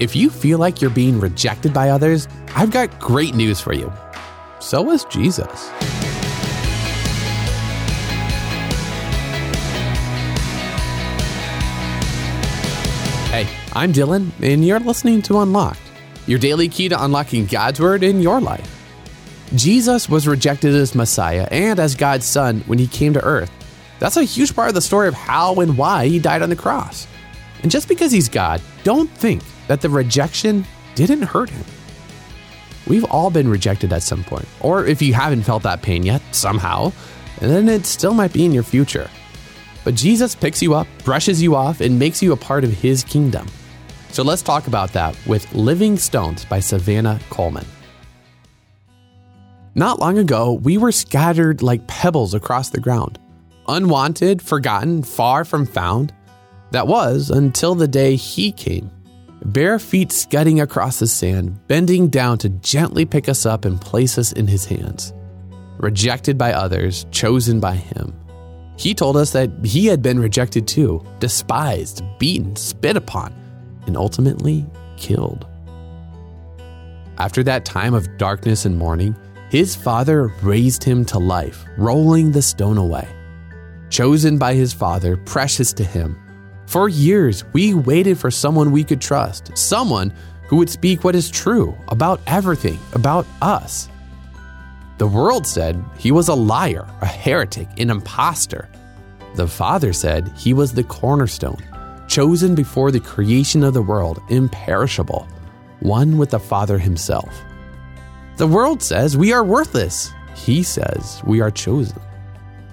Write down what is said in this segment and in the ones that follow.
If you feel like you're being rejected by others, I've got great news for you. So was Jesus. Hey, I'm Dylan, and you're listening to Unlocked, your daily key to unlocking God's Word in your life. Jesus was rejected as Messiah and as God's Son when he came to earth. That's a huge part of the story of how and why he died on the cross. And just because he's God, don't think that the rejection didn't hurt him. We've all been rejected at some point, or if you haven't felt that pain yet, somehow, then it still might be in your future. But Jesus picks you up, brushes you off, and makes you a part of his kingdom. So let's talk about that with Living Stones by Savannah Coleman. Not long ago, we were scattered like pebbles across the ground, unwanted, forgotten, far from found. That was until the day he came, bare feet scudding across the sand, bending down to gently pick us up and place us in his hands. Rejected by others, chosen by him. He told us that he had been rejected too, despised, beaten, spit upon, and ultimately killed. After that time of darkness and mourning, his father raised him to life, rolling the stone away. Chosen by his father, precious to him. For years, we waited for someone we could trust, someone who would speak what is true about everything, about us. The world said he was a liar, a heretic, an impostor. The Father said he was the cornerstone, chosen before the creation of the world, imperishable, one with the Father himself. The world says we are worthless. He says we are chosen.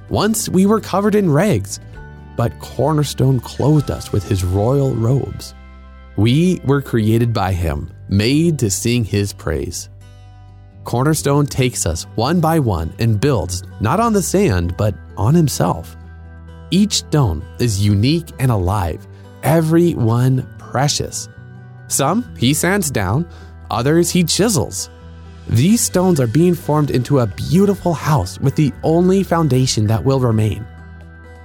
Once we were covered in rags, but Cornerstone clothed us with his royal robes. We were created by him, made to sing his praise. Cornerstone takes us one by one and builds not on the sand, but on himself. Each stone is unique and alive, every one precious. Some he sands down, others he chisels. These stones are being formed into a beautiful house with the only foundation that will remain.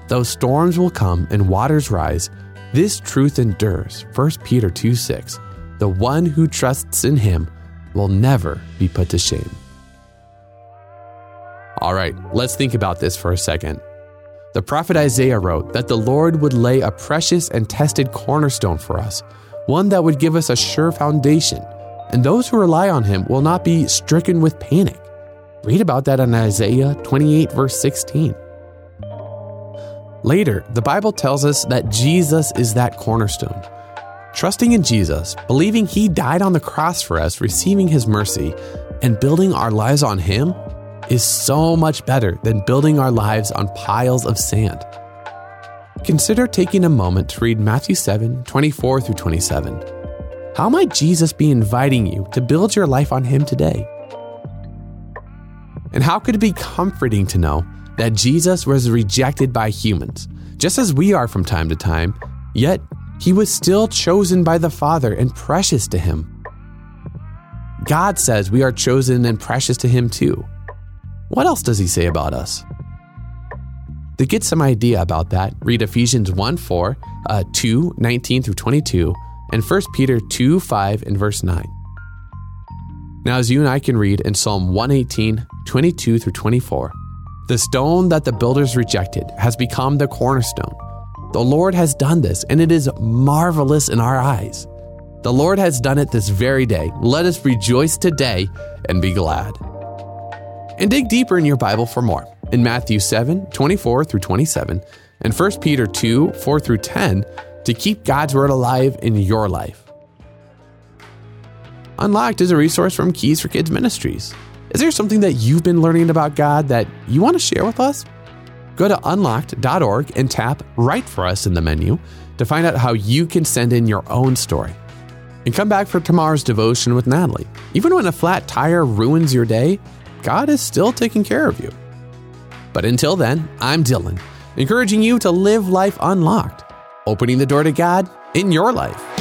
Though storms will come and waters rise, this truth endures. 1 Peter 2 6. The one who trusts in him will never be put to shame. All right, let's think about this for a second. The prophet Isaiah wrote that the Lord would lay a precious and tested cornerstone for us, one that would give us a sure foundation, and those who rely on him will not be stricken with panic. Read about that in Isaiah 28, verse 16. Later, the Bible tells us that Jesus is that cornerstone. Trusting in Jesus, believing He died on the cross for us, receiving His mercy, and building our lives on Him is so much better than building our lives on piles of sand. Consider taking a moment to read Matthew 7 24 through 27. How might Jesus be inviting you to build your life on Him today? And how could it be comforting to know that Jesus was rejected by humans, just as we are from time to time, yet he was still chosen by the Father and precious to him. God says we are chosen and precious to him too. What else does he say about us? To get some idea about that, read Ephesians 1 4, uh, 2 19 through 22, and 1 Peter 2 5 and verse 9. Now, as you and I can read in Psalm 118, 22 through 24, the stone that the builders rejected has become the cornerstone. The Lord has done this, and it is marvelous in our eyes. The Lord has done it this very day. Let us rejoice today and be glad. And dig deeper in your Bible for more in Matthew 7 24 through 27 and 1 Peter 2 4 through 10 to keep God's Word alive in your life. Unlocked is a resource from Keys for Kids Ministries. Is there something that you've been learning about God that you want to share with us? Go to unlocked.org and tap Write for Us in the menu to find out how you can send in your own story. And come back for tomorrow's devotion with Natalie. Even when a flat tire ruins your day, God is still taking care of you. But until then, I'm Dylan, encouraging you to live life unlocked, opening the door to God in your life.